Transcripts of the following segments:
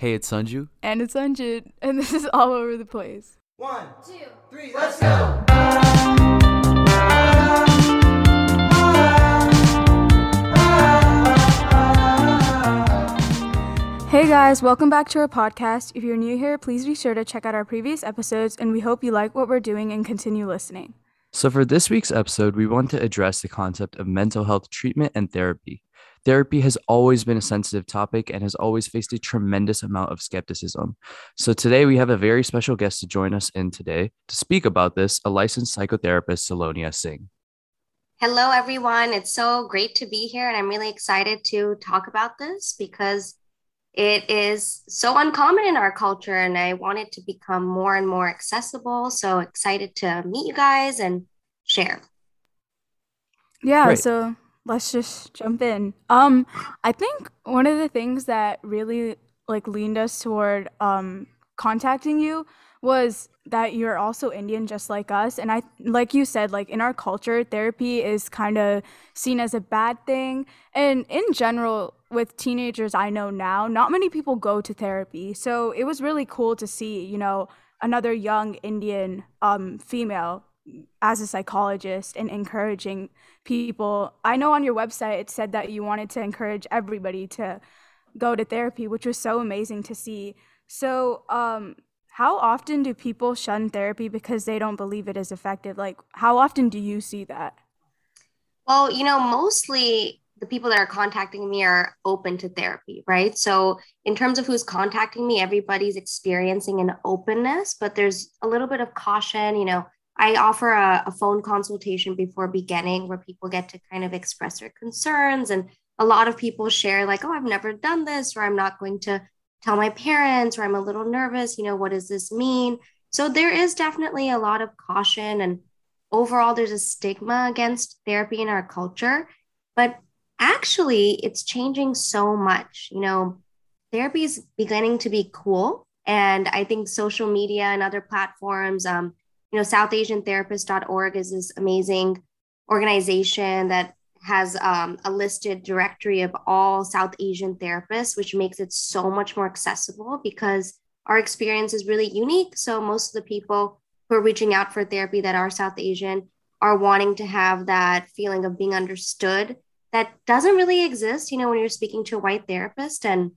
Hey, it's Sanju. And it's Sanjit, and this is all over the place. One, two, three, let's go! Hey guys, welcome back to our podcast. If you're new here, please be sure to check out our previous episodes, and we hope you like what we're doing and continue listening. So, for this week's episode, we want to address the concept of mental health treatment and therapy. Therapy has always been a sensitive topic and has always faced a tremendous amount of skepticism. So, today we have a very special guest to join us in today to speak about this a licensed psychotherapist, Salonia Singh. Hello, everyone. It's so great to be here, and I'm really excited to talk about this because it is so uncommon in our culture, and I want it to become more and more accessible. So excited to meet you guys and share. Yeah, Great. so let's just jump in. Um, I think one of the things that really like leaned us toward um contacting you was that you're also Indian just like us. And I like you said, like in our culture, therapy is kind of seen as a bad thing. And in general, with teenagers I know now, not many people go to therapy. So it was really cool to see, you know, another young Indian um female as a psychologist and encouraging people. I know on your website it said that you wanted to encourage everybody to go to therapy, which was so amazing to see. So, um, how often do people shun therapy because they don't believe it is effective? Like, how often do you see that? Well, you know, mostly the people that are contacting me are open to therapy, right? So, in terms of who's contacting me, everybody's experiencing an openness, but there's a little bit of caution. You know, I offer a, a phone consultation before beginning where people get to kind of express their concerns. And a lot of people share, like, oh, I've never done this, or I'm not going to tell my parents, or I'm a little nervous. You know, what does this mean? So, there is definitely a lot of caution. And overall, there's a stigma against therapy in our culture. But actually it's changing so much you know therapy is beginning to be cool and i think social media and other platforms um, you know southasiantherapist.org is this amazing organization that has um, a listed directory of all south asian therapists which makes it so much more accessible because our experience is really unique. So most of the people who are reaching out for therapy that are south asian are wanting to have that feeling of being understood that doesn't really exist you know when you're speaking to a white therapist and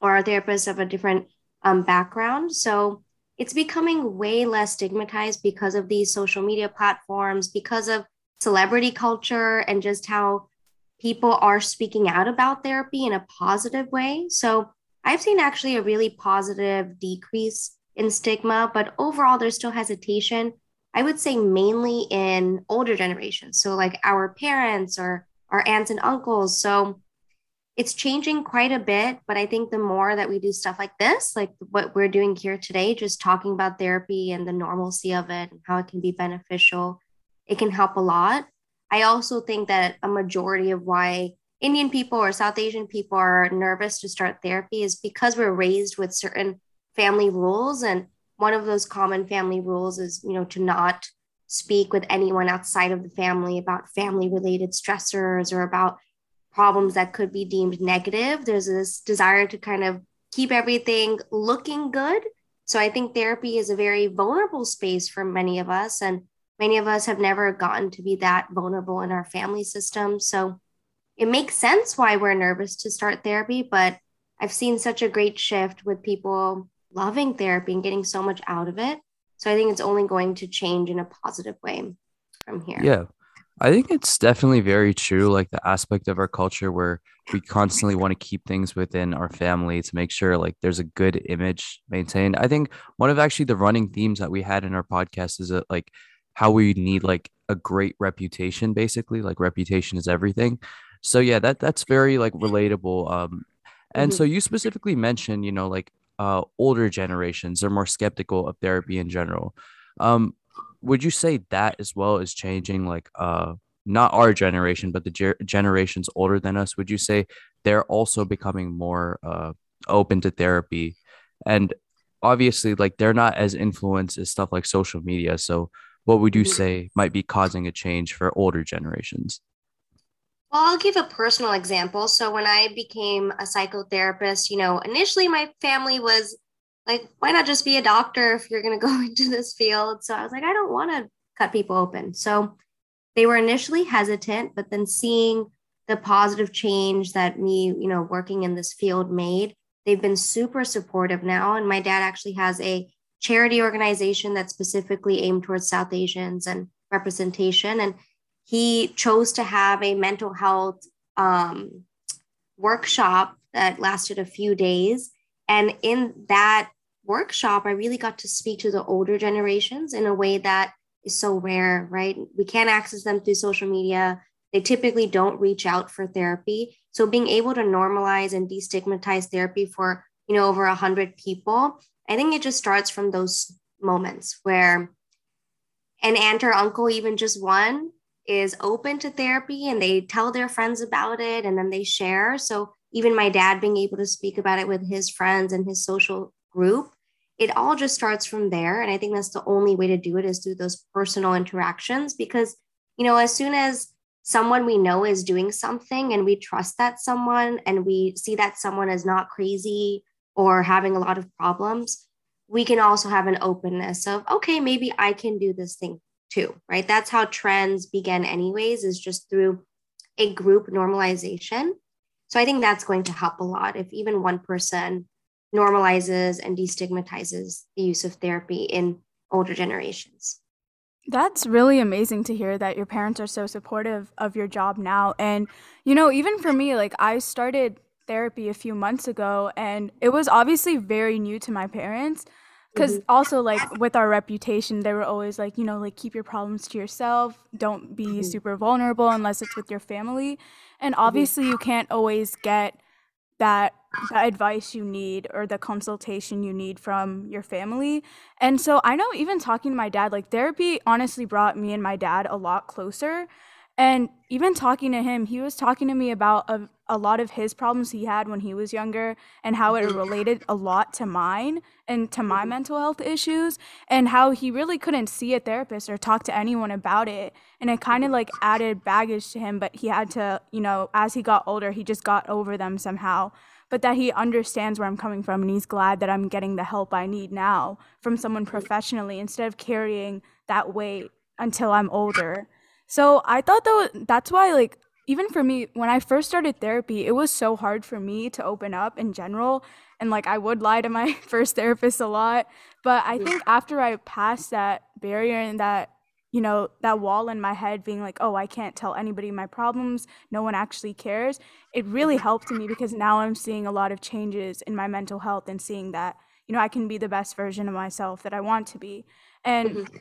or a therapist of a different um, background. So it's becoming way less stigmatized because of these social media platforms because of celebrity culture and just how people are speaking out about therapy in a positive way so i've seen actually a really positive decrease in stigma but overall there's still hesitation i would say mainly in older generations so like our parents or our aunts and uncles. So it's changing quite a bit. But I think the more that we do stuff like this, like what we're doing here today, just talking about therapy and the normalcy of it and how it can be beneficial, it can help a lot. I also think that a majority of why Indian people or South Asian people are nervous to start therapy is because we're raised with certain family rules. And one of those common family rules is, you know, to not speak with anyone outside of the family about family related stressors or about problems that could be deemed negative. There's this desire to kind of keep everything looking good. So I think therapy is a very vulnerable space for many of us. And many of us have never gotten to be that vulnerable in our family system. So it makes sense why we're nervous to start therapy. But I've seen such a great shift with people loving therapy and getting so much out of it. So I think it's only going to change in a positive way from here. Yeah. I think it's definitely very true. Like the aspect of our culture where we constantly want to keep things within our family to make sure like there's a good image maintained. I think one of actually the running themes that we had in our podcast is that like how we need like a great reputation, basically. Like reputation is everything. So yeah, that that's very like relatable. Um, and Mhm. so you specifically mentioned, you know, like uh older generations are more skeptical of therapy in general. Um, would you say that as well is changing like uh not our generation but the ger- generations older than us would you say they're also becoming more uh open to therapy and obviously like they're not as influenced as stuff like social media so what would you Mhm. say might be causing a change for older generations Well, I'll give a personal example. So when I became a psychotherapist, you know, initially my family was like, why not just be a doctor if you're going to go into this field? So I was like, I don't want to cut people open. So they were initially hesitant, but then seeing the positive change that me, you know, working in this field made, they've been super supportive now. And my dad actually has a charity organization that's specifically aimed towards South Asians and representation. And he chose to have a mental health um, workshop that lasted a few days. And in that workshop, I really got to speak to the older generations in a way that is so rare, right? We can't access them through social media. They typically don't reach out for therapy. So being able to normalize and destigmatize therapy for, you know, over a hundred people, I think it just starts from those moments where an aunt or uncle, even just one, is open to therapy and they tell their friends about it and then they share. So even my dad being able to speak about it with his friends and his social group, it all just starts from there. And I think that's the only way to do it is through those personal interactions because, you know, as soon as someone we know is doing something and we trust that someone and we see that someone is not crazy or having a lot of problems, we can also have an openness of, okay, maybe I can do this thing too, right? That's how trends begin, anyways, is just through a group normalization. So I think that's going to help a lot if even one person normalizes and destigmatizes the use of therapy in older generations. That's really amazing to hear that your parents are so supportive of your job now. And, you know, even for me, like I started therapy a few months ago and it was obviously very new to my parents because mm-hmm. also like with our reputation they were always like you know like keep your problems to yourself don't be mm-hmm. super vulnerable unless it's with your family and mm-hmm. obviously mm-hmm. you can't always get that the advice you need or the consultation you need from your family. And so I know even talking to my dad, like therapy honestly brought me and my dad a lot closer. And even talking to him, he was talking to me about a, a lot of his problems he had when he was younger and how it related a lot to mine and to my mm-hmm. mental health issues and how he really couldn't see a therapist or talk to anyone about it. And it kind of like added baggage to him, but he had to, you know, as he got older, he just got over them somehow. But that he understands where I'm coming from and he's glad that I'm getting the help I need now from someone professionally instead of carrying that weight until I'm older. So I thought that that's why like even for me when I first started therapy, it was so hard for me to open up in general and like I would lie to my first therapist a lot, but I think after I passed that barrier and that you know that wall in my head being like oh i can't tell anybody my problems. No one actually cares it really helped me because now i'm seeing a lot of changes in my mental health and seeing that you know i can be the best version of myself that i want to be. And mm-hmm.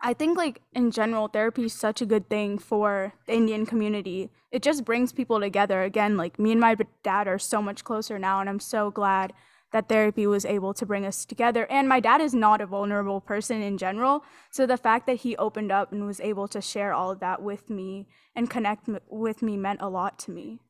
I think like in general therapy is such a good thing for the Indian community. It just brings people together. Again, like me and my dad are so much closer now and I'm so glad that therapy was able to bring us together. And my dad is not a vulnerable person in general, so the fact that he opened up and was able to share all of that with me and connect with me meant a lot to me.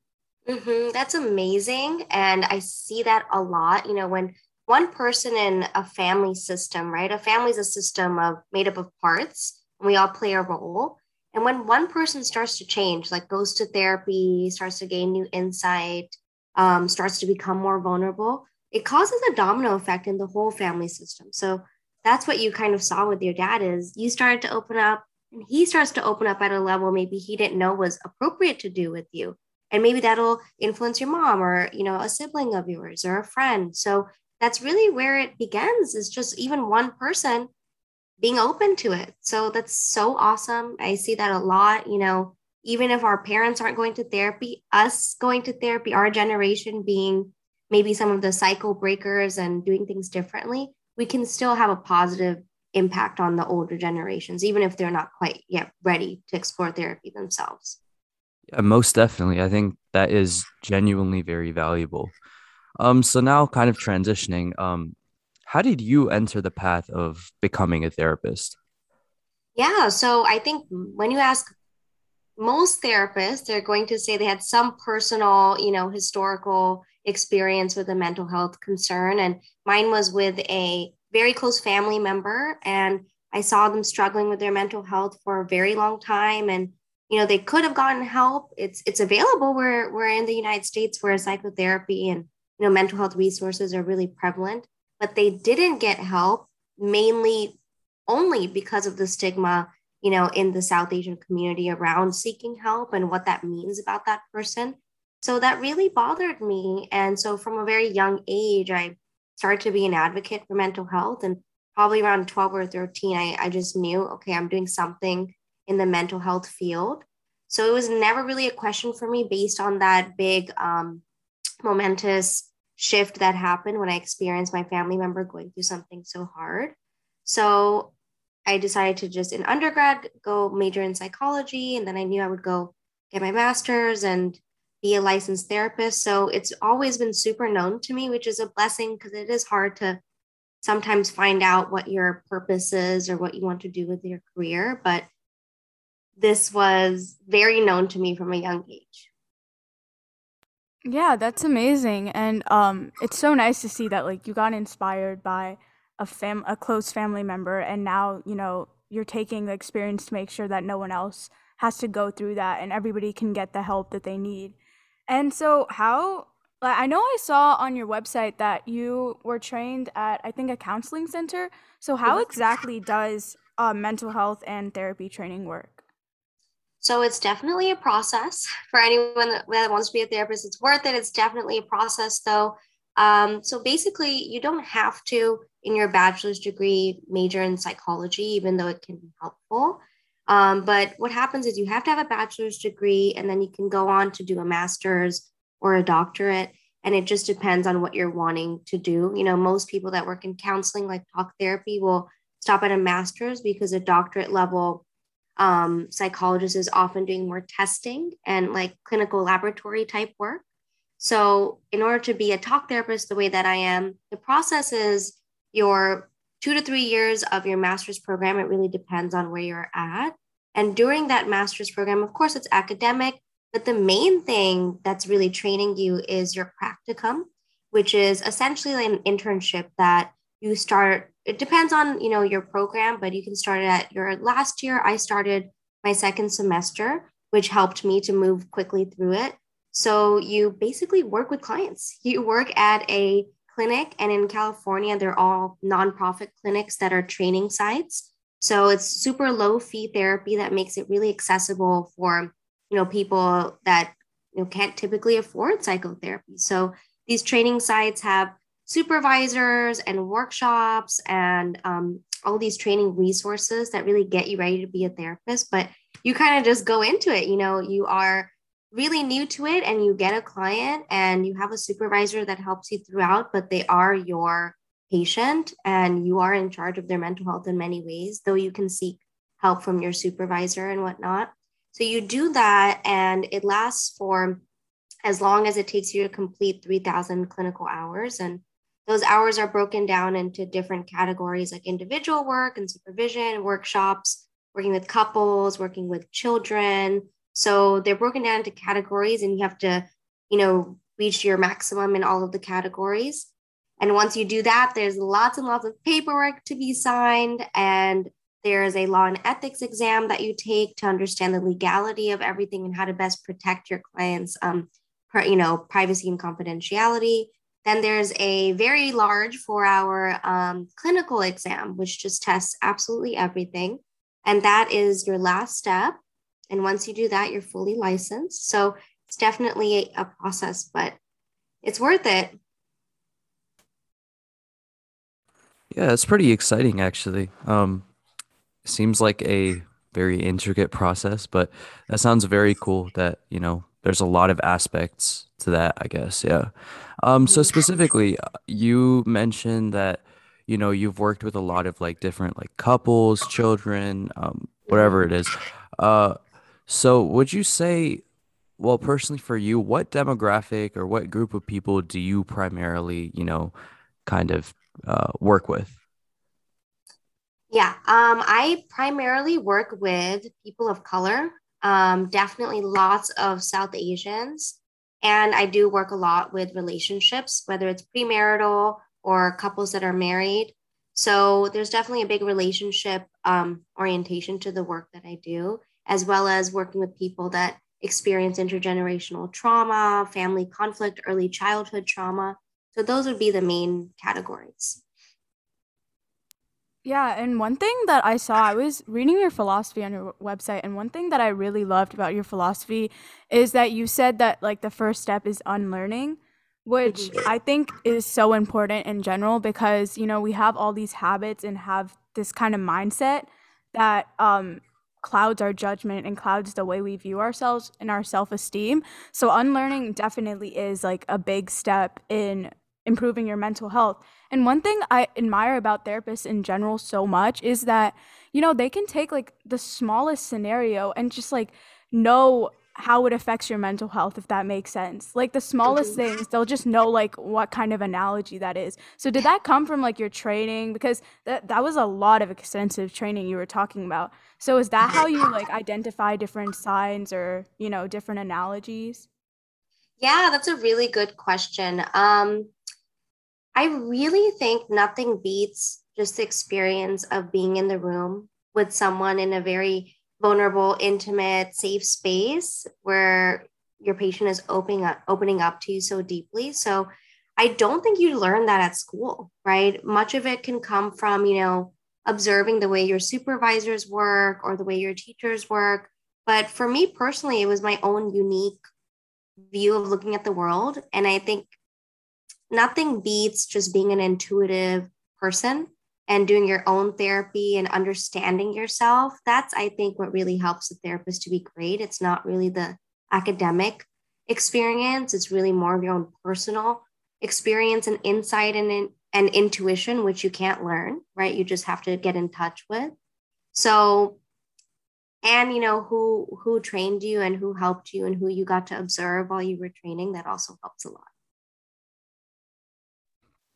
Mm-hmm. That's amazing. And I see that a lot. You know, when one person in a family system, right? A family is a system of made up of parts, and we all play a role. And when one person starts to change, like goes to therapy, starts to gain new insight, um, starts to become more vulnerable, it causes a domino effect in the whole family system. So that's what you kind of saw with your dad is you started to open up and he starts to open up at a level maybe he didn't know was appropriate to do with you and maybe that'll influence your mom or you know a sibling of yours or a friend so that's really where it begins is just even one person being open to it. So that's so awesome. I see that a lot you know even if our parents aren't going to therapy us going to therapy our generation being maybe some of the cycle breakers and doing things differently we can still have a positive impact on the older generations even if they're not quite yet ready to explore therapy themselves. Yeah most definitely. I think that is genuinely very valuable um, so now kind of transitioning, um, how did you enter the path of becoming a therapist? Yeah, so I think when you ask most therapists, they're going to say they had some personal, you know, historical experience with a mental health concern. And mine was with a very close family member. And I saw them struggling with their mental health for a very long time. And you know they could have gotten help it's it's available we're we're in the united states where psychotherapy and you know mental health resources are really prevalent but they didn't get help mainly only because of the stigma you know in the south asian community around seeking help and what that means about that person so that really bothered me and so from a very young age i started to be an advocate for mental health and probably around 12 or 13 i, I just knew okay i'm doing something in the mental health field. So it was never really a question for me based on that big um, momentous shift that happened when I experienced my family member going through something so hard. So I decided to just in undergrad go major in psychology, and then I knew I would go get my master's and be a licensed therapist. So it's always been super known to me, which is a blessing because it is hard to sometimes find out what your purpose is or what you want to do with your career. But this was very known to me from a young age. Yeah, that's amazing. And um it's so nice to see that like you got inspired by a fam a close family member and now, you know, you're taking the experience to make sure that no one else has to go through that and everybody can get the help that they need. And so how like I know I saw on your website that you were trained at I think a counseling center. So how exactly does uh, mental health and therapy training work? So it's definitely a process for anyone that, wants to be a therapist. It's worth it. It's definitely a process, though. Um, so basically, you don't have to, in your bachelor's degree, major in psychology, even though it can be helpful. Um, but what happens is you have to have a bachelor's degree, and then you can go on to do a master's or a doctorate. And it just depends on what you're wanting to do. You know, most people that work in counseling, like talk therapy, will stop at a master's because a doctorate level um, psychologist is often doing more testing and like clinical laboratory type work. So, in order to be a talk therapist the way that I am, the process is your two to three years of your master's program. It really depends on where you're at. And during that master's program, of course, it's academic, but the main thing that's really training you is your practicum, which is essentially an internship that you start it depends on you know your program but you can start at your last year i started my second semester which helped me to move quickly through it. So you basically work with clients. You work at a clinic and in california they're all nonprofit clinics that are training sites. So it's super low fee therapy that makes it really accessible for you know people that you know can't typically afford psychotherapy. So these training sites have supervisors and workshops and um, all these training resources that really get you ready to be a therapist. But you kind of just go into it. You know, you are really new to it and you get a client and you have a supervisor that helps you throughout, but they are your patient and you are in charge of their mental health in many ways, though you can seek help from your supervisor and whatnot. So you do that and it lasts for as long as it takes you to complete 3,000 clinical hours. And those hours are broken down into different categories like individual work and supervision, workshops, working with couples, working with children. So they're broken down into categories and you have to, you know, reach your maximum in all of the categories. And once you do that, there's lots and lots of paperwork to be signed. And there's a law and ethics exam that you take to understand the legality of everything and how to best protect your clients' um, you know, privacy and confidentiality. Then there's a very large four hour um, clinical exam, which just tests absolutely everything. And that is your last step. And once you do that, you're fully licensed. So it's definitely a, a process, but it's worth it. Yeah, it's pretty exciting actually. Um, seems like a very intricate process, but that sounds very cool that, you know, there's a lot of aspects to that, I guess. Yeah. Um, so specifically, uh, you mentioned that, you know, you've worked with a lot of like different like couples, children, um, whatever it is. Uh, so would you say, well, personally for you, what demographic or what group of people do you primarily, you know, kind of uh, work with? Yeah, um, I primarily work with people of color, um, definitely lots of South Asians. And I do work a lot with relationships, whether it's premarital or couples that are married. So there's definitely a big relationship um, orientation to the work that I do. as well as working with people that experience intergenerational trauma, family conflict, early childhood trauma. So those would be the main categories. Yeah, and one thing that I saw, I was reading your philosophy on your website, and one thing that I really loved about your philosophy is that you said that like the first step is unlearning, which mm-hmm. I think is so important in general because you know we have all these habits and have this kind of mindset that um clouds our judgment and clouds the way we view ourselves and our self-esteem. So unlearning definitely is like a big step in improving your mental health. And one thing I admire about therapists in general so much is that, you know, they can take like the smallest scenario and just like know how it affects your mental health if that makes sense. Like the smallest mm-hmm. things they'll just know like what kind of analogy that is. So did that come from like your training? Because that that was a lot of extensive training you were talking about. So is that how you like identify different signs or you know different analogies? Yeah that's a really good question. Um i really think nothing beats just the experience of being in the room with someone in a very vulnerable, intimate, safe space where your patient is opening up, opening up to you so deeply. So I don't think you learn that at school, right? Much of it can come from, you know, observing the way your supervisors work or the way your teachers work. But for me personally, it was my own unique view of looking at the world. And I think nothing beats just being an intuitive person and doing your own therapy and understanding yourself. That's i think what really helps a therapist to be great. It's not really the academic experience. It's really more of your own personal experience and insight and, and intuition which you can't learn right? You just have to get in touch with. So and you know who who trained you and who helped you and who you got to observe while you were training that also helps a lot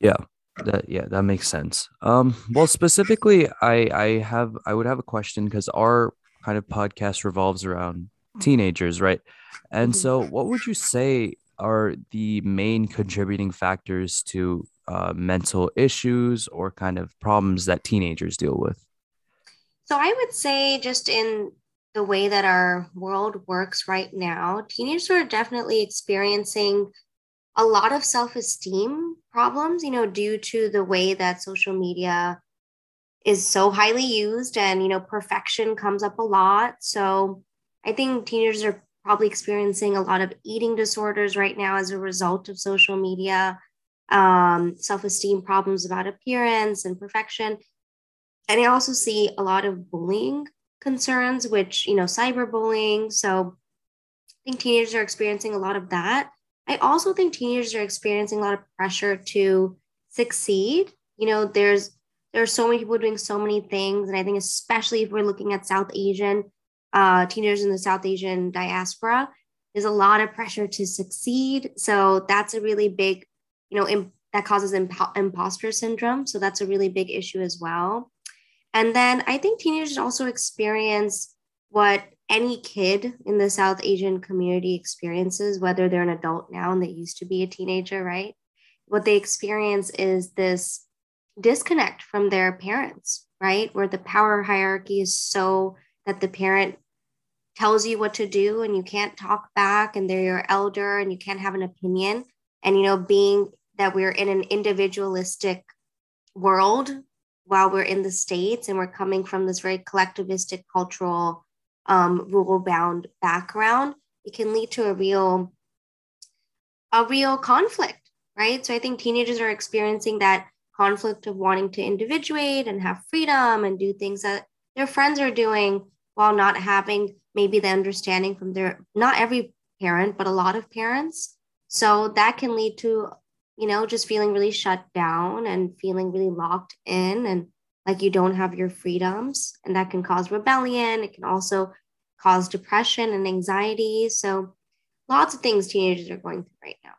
yeah that yeah, that makes sense. Um, well, specifically, I I have I would have a question because our kind of podcast revolves around teenagers, right? And mm-hmm. so, what would you say are the main contributing factors to uh, mental issues or kind of problems that teenagers deal with? So, I would say just in the way that our world works right now, teenagers are definitely experiencing a lot of self-esteem problems you know due to the way that social media is so highly used and you know perfection comes up a lot. So i think teenagers are probably experiencing a lot of eating disorders right now as a result of social media um, self-esteem problems about appearance and perfection. And i also see a lot of bullying concerns which you know cyberbullying. So i think teenagers are experiencing a lot of that I also think teenagers are experiencing a lot of pressure to succeed. You know, there's there are so many people doing so many things, and I think especially if we're looking at South Asian uh, teenagers in the South Asian diaspora, there's a lot of pressure to succeed. So that's a really big, you know, imp- that causes imp- imposter syndrome. So that's a really big issue as well. And then I think teenagers also experience what any kid in the South Asian community experiences, whether they're an adult now and they used to be a teenager, right? What they experience is this disconnect from their parents, right? Where the power hierarchy is so that the parent tells you what to do and you can't talk back and they're your elder and you can't have an opinion. And, you know, being that we're in an individualistic world while we're in the States and we're coming from this very collectivistic cultural um, rule bound background, it can lead to a real a real conflict, right? So I think teenagers are experiencing that conflict of wanting to individuate and have freedom and do things that their friends are doing while not having maybe the understanding from their not every parent, but a lot of parents. So that can lead to, you know, just feeling really shut down and feeling really locked in and like you don't have your freedoms and that can cause rebellion it can also cause depression and anxiety so lots of things teenagers are going through right now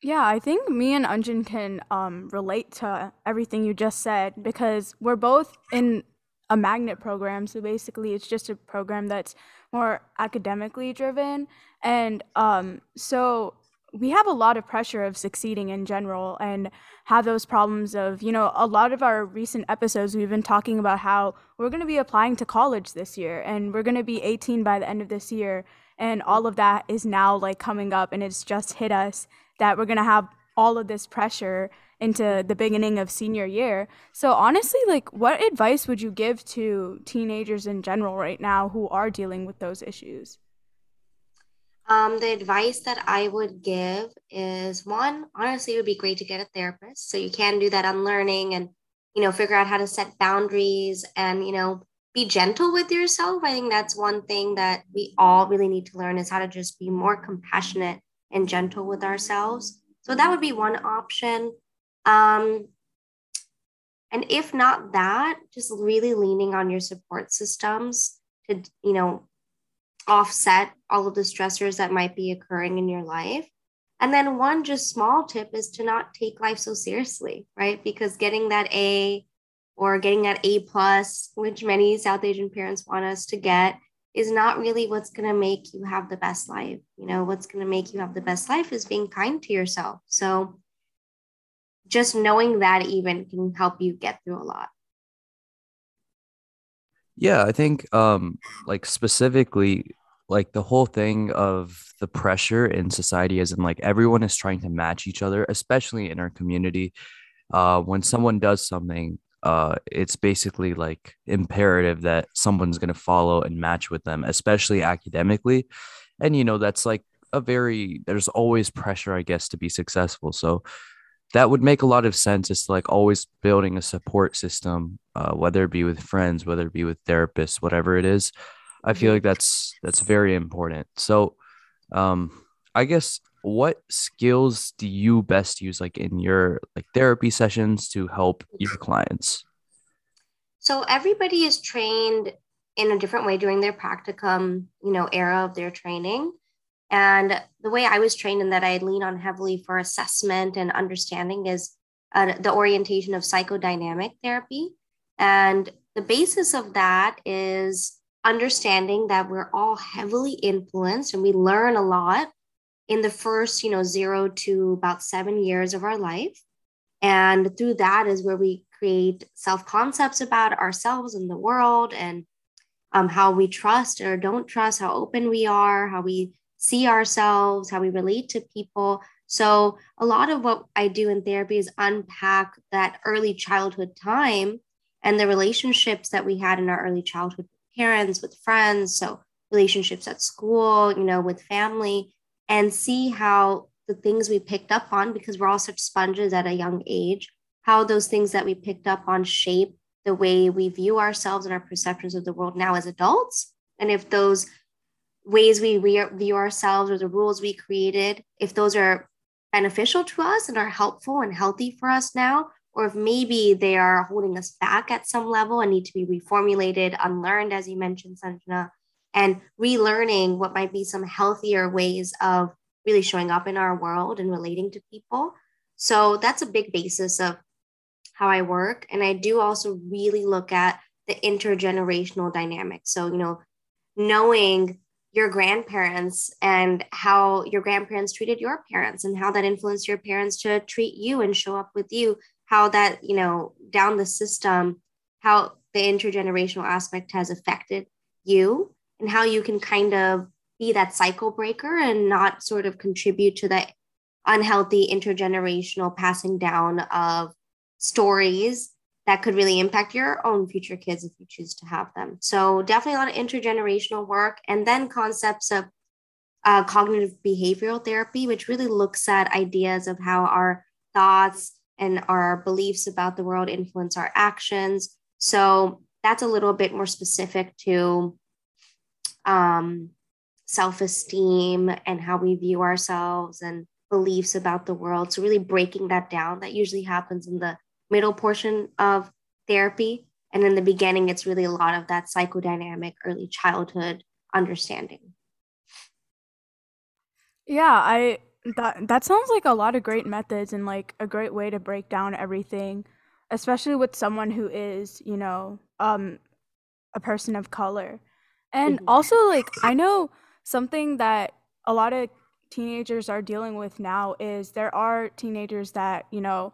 yeah, I think me and Anjan can um, relate to everything you just said because we're both in a magnet program. So basically, it's just a program that's more academically driven. And um, so we have a lot of pressure of succeeding in general and have those problems of, you know, a lot of our recent episodes, we've been talking about how we're going to be applying to college this year and we're going to be 18 by the end of this year. And all of that is now like coming up and it's just hit us that we're going to have all of this pressure into the beginning of senior year. So honestly, like what advice would you give to teenagers in general right now who are dealing with those issues? Um, the advice that I would give is one, honestly, it would be great to get a therapist. So you can do that unlearning and, you know, figure out how to set boundaries and, you know, be gentle with yourself. I think that's one thing that we all really need to learn is how to just be more compassionate and gentle with ourselves. So that would be one option. Um, and if not that, just really leaning on your support systems to, you know, offset all of the stressors that might be occurring in your life. And then one just small tip is to not take life so seriously, right? Because getting that A or getting that A plus, which many South Asian parents want us to get, is not really what's going to make you have the best life. You know, what's going to make you have the best life is being kind to yourself. So just knowing that even can help you get through a lot. Yeah, I think um like specifically like the whole thing of the pressure in society is in like everyone is trying to match each other, especially in our community. Uh when someone does something, uh it's basically like imperative that someone's going to follow and match with them, especially academically. And you know, that's like a very there's always pressure I guess to be successful. So that would make a lot of sense. It's like always building a support system, uh, whether it be with friends, whether it be with therapists, whatever it is. I feel like that's that's very important. So, um, I guess what skills do you best use like in your like therapy sessions to help your clients? So everybody is trained in a different way during their practicum, you know, era of their training. And the way I was trained and that I lean on heavily for assessment and understanding is uh, the orientation of psychodynamic therapy. And the basis of that is understanding that we're all heavily influenced and we learn a lot in the first, you know, zero to about seven years of our life. And through that is where we create self concepts about ourselves and the world and um, how we trust or don't trust, how open we are, how we see ourselves, how we relate to people. So, a lot of what I do in therapy is unpack that early childhood time and the relationships that we had in our early childhood parents, with friends. So, relationships at school, you know, with family, and see how the things we picked up on, because we're all such sponges at a young age, how those things that we picked up on shape the way we view ourselves and our perceptions of the world now as adults. And if those ways we view ourselves or the rules we created, if those are beneficial to us and are helpful and healthy for us now, or if maybe they are holding us back at some level and need to be reformulated, unlearned, as you mentioned, Sanjana, and relearning what might be some healthier ways of really showing up in our world and relating to people. So that's a big basis of how I work. And I do also really look at the intergenerational dynamic. So, you know, knowing your grandparents and how your grandparents treated your parents and how that influenced your parents to treat you and show up with you how that you know down the system how the intergenerational aspect has affected you and how you can kind of be that cycle breaker and not sort of contribute to the unhealthy intergenerational passing down of stories that could really impact your own future kids if you choose to have them. So definitely a lot of intergenerational work, and then concepts of uh, cognitive behavioral therapy, which really looks at ideas of how our thoughts and our beliefs about the world influence our actions. So that's a little bit more specific to um, self esteem and how we view ourselves and beliefs about the world. So, really breaking that down, that usually happens in the middle portion of therapy. And in the beginning, it's really a lot of that psychodynamic early childhood understanding. Yeah, I that that sounds like a lot of great methods and like a great way to break down everything, especially with someone who is, you know, um a person of color. And mm-hmm. also like I know something that a lot of teenagers are dealing with now is there are teenagers that, you know,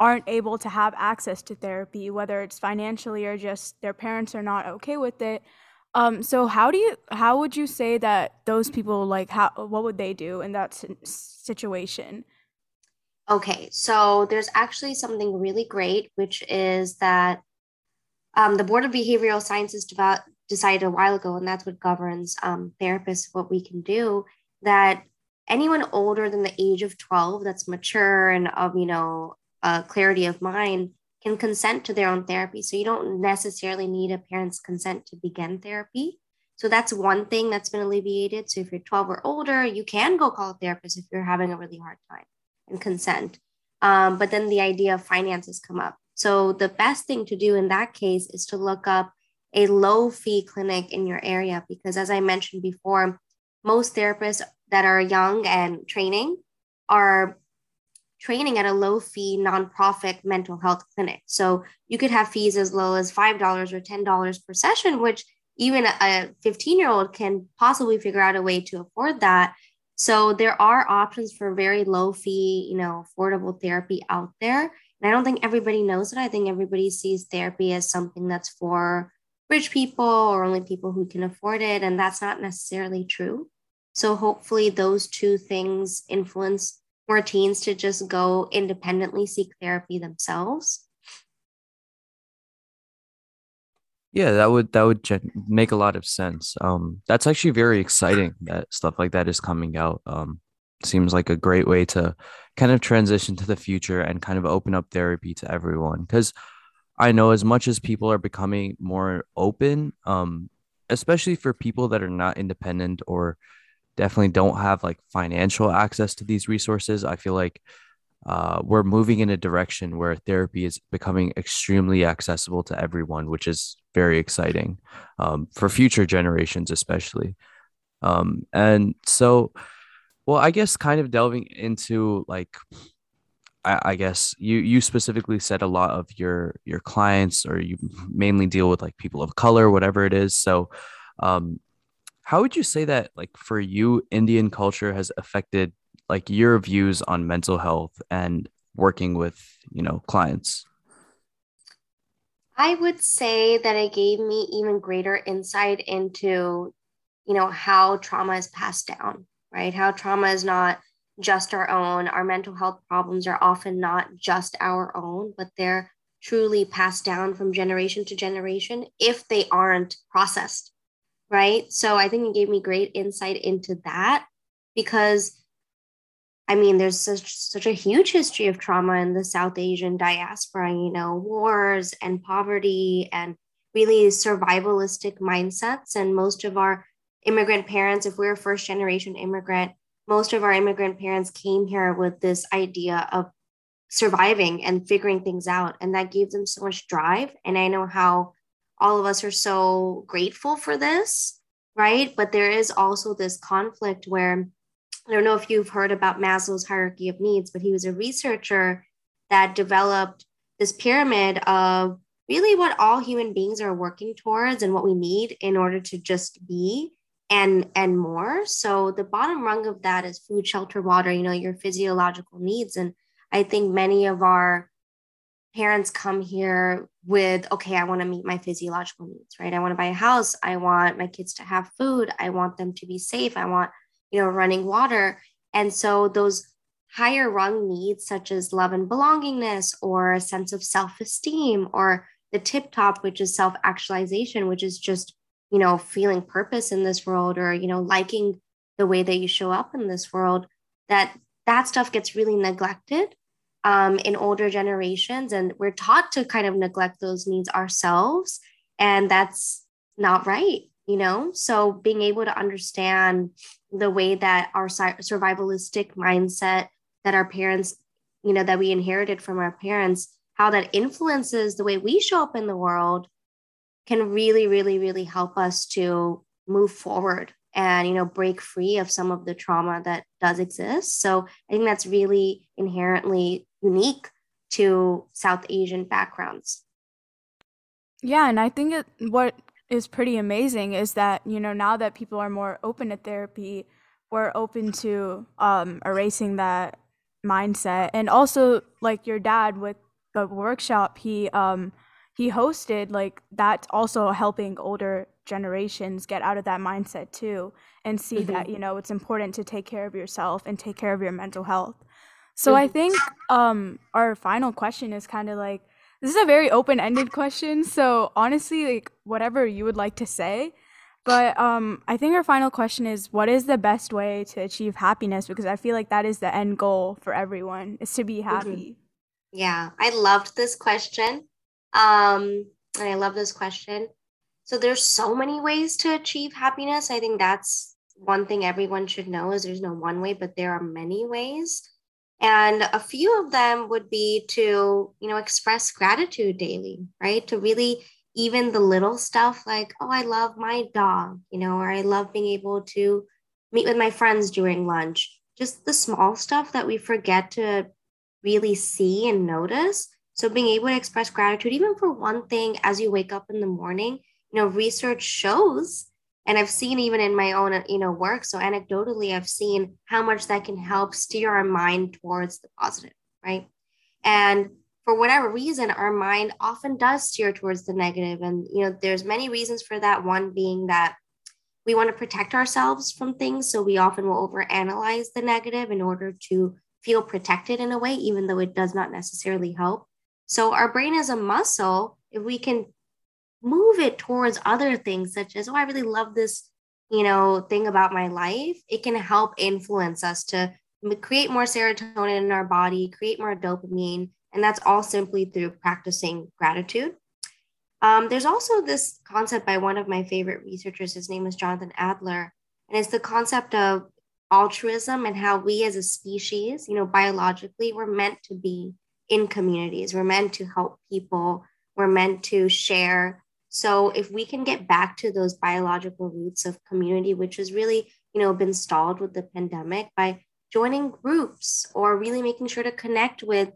aren't able to have access to therapy, whether it's financially or just their parents are not okay with it. Um, so how do you how would you say that those people like how what would they do in that situation? Okay, so there's actually something really great, which is that um, the Board of Behavioral Sciences decided a while ago, and that's what governs um, therapists, what we can do, that anyone older than the age of 12 that's mature and of, you know, uh, clarity of mind can consent to their own therapy. So you don't necessarily need a parent's consent to begin therapy. So that's one thing that's been alleviated. So if you're 12 or older, you can go call a therapist if you're having a really hard time and consent. Um, but then the idea of finances come up. So the best thing to do in that case is to look up a low fee clinic in your area because as I mentioned before, most therapists that are young and training are training at a low fee nonprofit mental health clinic. So you could have fees as low as $5 or $10 per session, which even a 15 year old can possibly figure out a way to afford that. So there are options for very low fee, you know, affordable therapy out there. And I don't think everybody knows it. I think everybody sees therapy as something that's for rich people or only people who can afford it. And that's not necessarily true. So hopefully those two things influence more teens to just go independently seek therapy themselves. Yeah, that would that would make a lot of sense. Um, that's actually very exciting that stuff like that is coming out. Um, seems like a great way to kind of transition to the future and kind of open up therapy to everyone. Because I know as much as people are becoming more open, um, especially for people that are not independent or definitely don't have like financial access to these resources. I feel like uh, we're moving in a direction where therapy is becoming extremely accessible to everyone, which is very exciting um, for future generations, especially. Um, and so, well, I guess kind of delving into like, I, guess you you specifically said a lot of your your clients, or you mainly deal with like people of color, whatever it is. So, um, how would you say that like for you indian culture has affected like your views on mental health and working with you know clients? I would say that it gave me even greater insight into you know how trauma is passed down right? How trauma is not just our own. Our mental health problems are often not just our own but they're truly passed down from generation to generation if they aren't processed right? So I think it gave me great insight into that because I mean, there's such such a huge history of trauma in the South Asian diaspora, you know, wars and poverty and really survivalistic mindsets. And most of our immigrant parents, if we're a first generation immigrant, most of our immigrant parents came here with this idea of surviving and figuring things out. And that gave them so much drive. And I know how all of us are so grateful for this, right? But there is also this conflict where I don't know if you've heard about Maslow's hierarchy of needs, but he was a researcher that developed this pyramid of really what all human beings are working towards and what we need in order to just be and and more so the bottom rung of that is food shelter water you know your physiological needs and i think many of our parents come here with okay i want to meet my physiological needs right? I want to buy a house. I want my kids to have food. I want them to be safe. I want you know running water. And so those higher rung needs such as love and belongingness or a sense of self-esteem or the tip top which is self-actualization which is just you know feeling purpose in this world or you know liking the way that you show up in this world that that stuff gets really neglected um, in older generations. And we're taught to kind of neglect those needs ourselves. And that's not right, you know? So being able to understand the way that our survivalistic mindset that our parents, you know, that we inherited from our parents, how that influences the way we show up in the world can really, really, really help us to move forward and you know break free of some of the trauma that does exist so i think that's really inherently unique to south asian backgrounds yeah and i think it, what is pretty amazing is that you know now that people are more open to therapy we're open to um, erasing that mindset. And also, like your dad with the workshop, he um, he hosted like that's also helping older generations get out of that mindset too and see mm-hmm. that you know it's important to take care of yourself and take care of your mental health so mm-hmm. i think um our final question is kind of like this is a very open-ended question so honestly like whatever you would like to say but um, I think our final question is what is the best way to achieve happiness? Because I feel like that is the end goal for everyone is to be mm-hmm. happy. Mm-hmm. Yeah, I loved this question. Um, and I love this question. So there's so many ways to achieve happiness. I think that's one thing everyone should know is there's no one way, but there are many ways. And a few of them would be to, you know, express gratitude daily, right? To really even the little stuff like, oh, I love my dog, you know, or I love being able to meet with my friends during lunch. Just the small stuff that we forget to really see and notice. So being able to express gratitude, even for one thing as you wake up in the morning, you know, research shows, and I've seen even in my own, you know, work. So anecdotally, I've seen how much that can help steer our mind towards the positive, right? And for whatever reason our mind often does steer towards the negative and you know there's many reasons for that one being that we want to protect ourselves from things so we often will overanalyze the negative in order to feel protected in a way even though it does not necessarily help so our brain is a muscle if we can move it towards other things such as oh i really love this you know thing about my life it can help influence us to create more serotonin in our body create more dopamine and that's all simply through practicing gratitude. Um, there's also this concept by one of my favorite researchers. His name is Jonathan Adler. And it's the concept of altruism and how we as a species, you know, biologically, we're meant to be in communities. We're meant to help people. We're meant to share. So if we can get back to those biological roots of community, which has really, you know, been stalled with the pandemic by joining groups or really making sure to connect with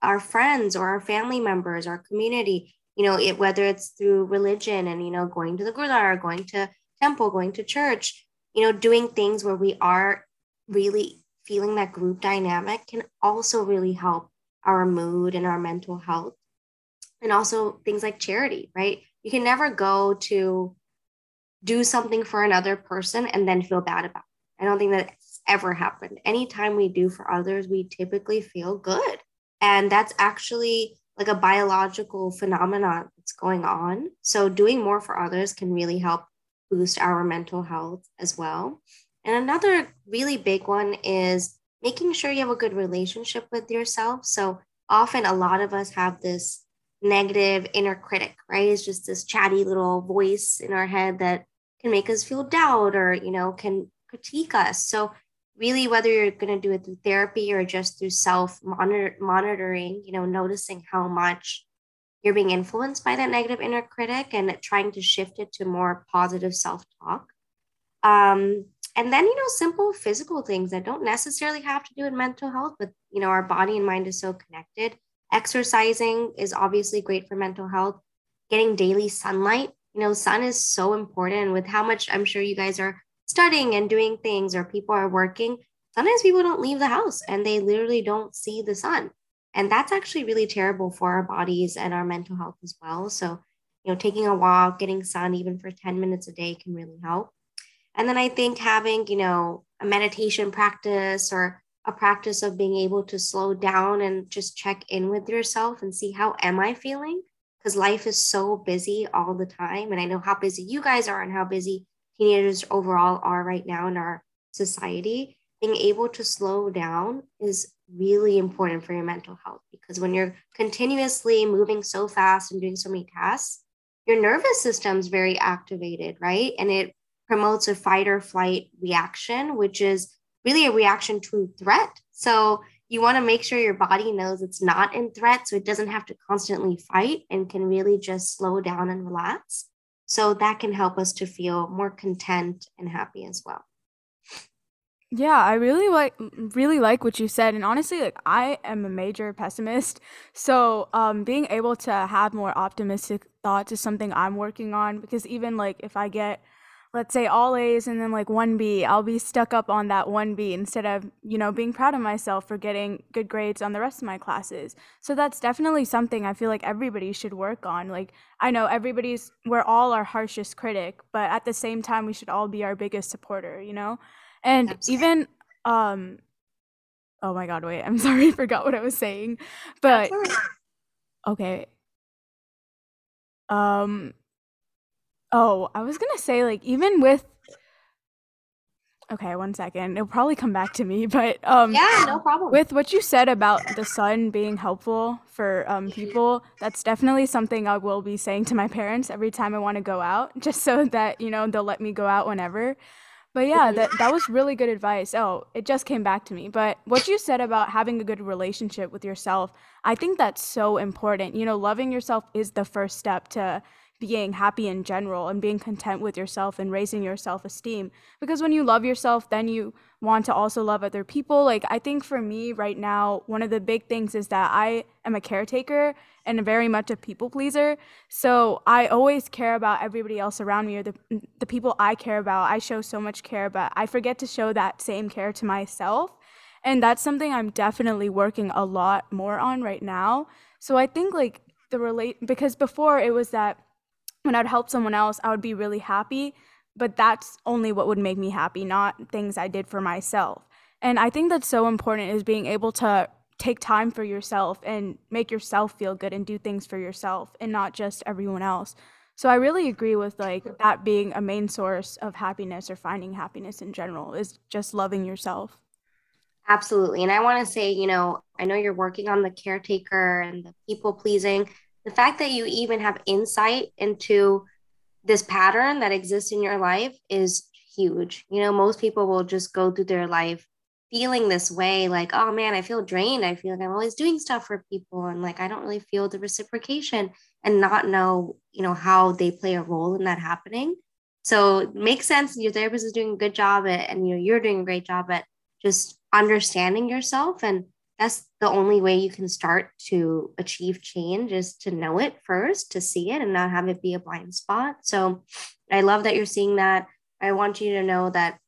our friends or our family members, our community, you know, it, whether it's through religion and, you know, going to the gurdwara, going to temple, going to church, you know, doing things where we are really feeling that group dynamic can also really help our mood and our mental health. And also things like charity, right? You can never go to do something for another person and then feel bad about it. I don't think that's ever happened. Anytime we do for others, we typically feel good. And that's actually like a biological phenomenon that's going on. So doing more for others can really help boost our mental health as well. And another really big one is making sure you have a good relationship with yourself. So often a lot of us have this negative inner critic, right? It's just this chatty little voice in our head that can make us feel doubt or, you know, can critique us. So really whether you're going to do it through therapy or just through self monitoring you know noticing how much you're being influenced by that negative inner critic and trying to shift it to more positive self-talk um, and then you know simple physical things that don't necessarily have to do with mental health but you know our body and mind is so connected exercising is obviously great for mental health getting daily sunlight you know sun is so important with how much i'm sure you guys are studying and doing things or people are working, sometimes people don't leave the house and they literally don't see the sun. And that's actually really terrible for our bodies and our mental health as well. So, you know, taking a walk, getting sun even for 10 minutes a day can really help. And then I think having, you know, a meditation practice or a practice of being able to slow down and just check in with yourself and see how am I feeling? Because life is so busy all the time. And I know how busy you guys are and how busy teenagers overall are right now in our society, being able to slow down is really important for your mental health because when you're continuously moving so fast and doing so many tasks, your nervous system's very activated, right? And it promotes a fight or flight reaction, which is really a reaction to threat. So you want to make sure your body knows it's not in threat so it doesn't have to constantly fight and can really just slow down and relax. So that can help us to feel more content and happy as well. Yeah, I really like really like what you said and honestly like I am a major pessimist. So, um being able to have more optimistic thoughts is something I'm working on because even like if I get let's say all A's and then like one B, I'll be stuck up on that one B instead of, you know, being proud of myself for getting good grades on the rest of my classes. So that's definitely something I feel like everybody should work on. Like, I know everybody's, we're all our harshest critic, but at the same time, we should all be our biggest supporter, you know? And Absolutely. even, um, oh my God, wait, I'm sorry, I forgot what I was saying. But, okay. Um, Oh, I was gonna say like even with Okay, one second. It'll probably come back to me, but um Yeah, no problem. With what you said about the sun being helpful for um people, that's definitely something I will be saying to my parents every time I want to go out, just so that, you know, they'll let me go out whenever. But yeah, that that was really good advice. Oh, it just came back to me. But what you said about having a good relationship with yourself, I think that's so important. You know, loving yourself is the first step to being happy in general and being content with yourself and raising your self esteem. Because when you love yourself, then you want to also love other people. Like, I think for me right now, one of the big things is that I am a caretaker and very much a people pleaser. So I always care about everybody else around me or the, the people I care about. I show so much care, but I forget to show that same care to myself. And that's something I'm definitely working a lot more on right now. So I think like the relate because before it was that when I'd help someone else, I would be really happy. But that's only what would make me happy, not things I did for myself. And I think that's so important is being able to take time for yourself and make yourself feel good and do things for yourself and not just everyone else. So I really agree with like that being a main source of happiness or finding happiness in general is just loving yourself. Absolutely. And I want to say, you know, I know you're working on the caretaker and the people pleasing the fact that you even have insight into this pattern that exists in your life is huge. You know, most people will just go through their life feeling this way like, oh man, I feel drained. I feel like I'm always doing stuff for people and like I don't really feel the reciprocation and not know, you know, how they play a role in that happening. So it makes sense. Your therapist is doing a good job at, and you know, you're doing a great job at just understanding yourself and that's the only way you can start to achieve change is to know it first, to see it and not have it be a blind spot. So I love that you're seeing that. I want you to know that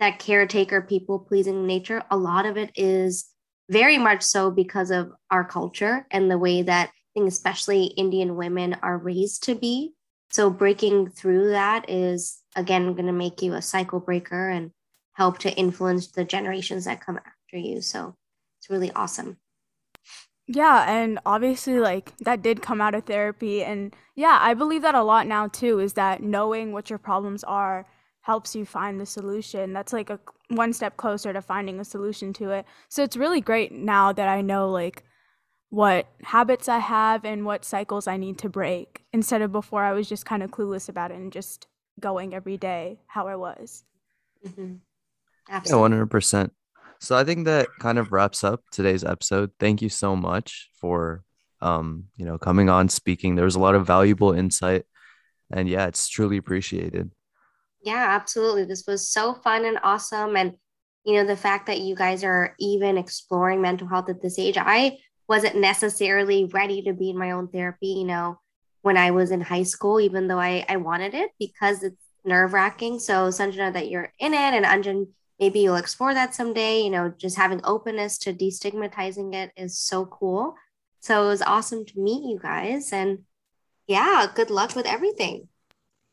that caretaker, people pleasing nature, a lot of it is very much so because of our culture and the way that I think especially Indian women are raised to be. So breaking through that is again going to make you a cycle breaker and help to influence the generations that come after you. So really awesome. Yeah, and obviously, like that did come out of therapy. And yeah, I believe that a lot now too is that knowing what your problems are helps you find the solution. That's like a one step closer to finding a solution to it. So it's really great now that I know like what habits I have and what cycles I need to break instead of before I was just kind of clueless about it and just going every day how I was. Mm-hmm. Absolutely. Yeah, 100%. So I think that kind of wraps up today's episode. Thank you so much for um, you know, coming on speaking. There was a lot of valuable insight and yeah, it's truly appreciated. Yeah, absolutely. This was so fun and awesome and you know, the fact that you guys are even exploring mental health at this age. I wasn't necessarily ready to be in my own therapy, you know, when I was in high school, even though I, I wanted it because it's nerve wracking. So Sanjana, that you're in it and Anjan, maybe you'll explore that someday you know just having openness to destigmatizing it is so cool. So it was awesome to meet you guys and yeah good luck with everything.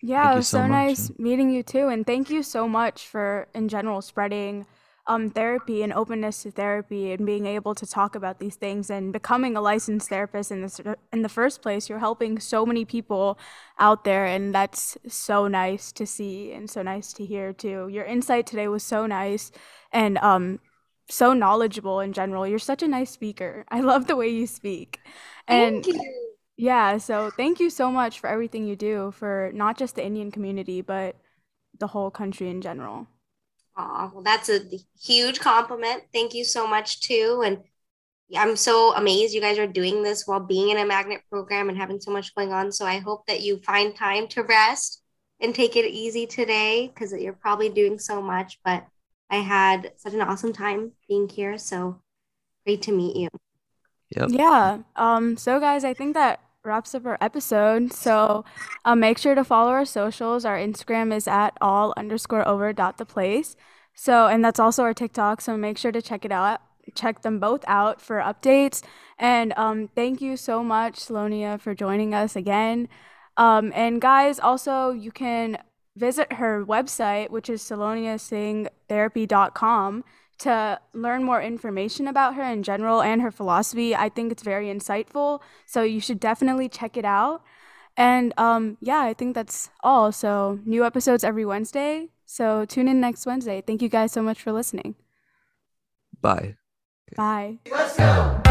Yeah it was so, so nice meeting you too and thank you so much for in general spreading um, therapy and openness to therapy and being able to talk about these things and becoming a licensed therapist in the, in the first place. You're helping so many people out there, and that's so nice to see and so nice to hear too. Your insight today was so nice and um, so knowledgeable in general. You're such a nice speaker. I love the way you speak. And Thank you. Yeah, so thank you so much for everything you do for not just the Indian community, but the whole country in general. Oh, well, that's a huge compliment. Thank you so much, too. And I'm so amazed you guys are doing this while being in a magnet program and having so much going on. So I hope that you find time to rest and take it easy today because you're probably doing so much. But I had such an awesome time being here. So great to meet you. Yep. Yeah. Um, so, guys, I think that wraps up our episode. So um, make sure to follow our socials. Our Instagram is at all underscore over dot the place. So and that's also our TikTok. So make sure to check it out. Check them both out for updates. And um, thank you so much, Salonia, for joining us again. Um, and guys, also you can visit her website, which is saloniasingtherapy.com to learn more information about her in general and her philosophy. I think it's very insightful. So you should definitely check it out. And um, yeah, I think that's all. So new episodes every Wednesday. So tune in next Wednesday. Thank you guys so much for listening. Bye. Bye. Let's go.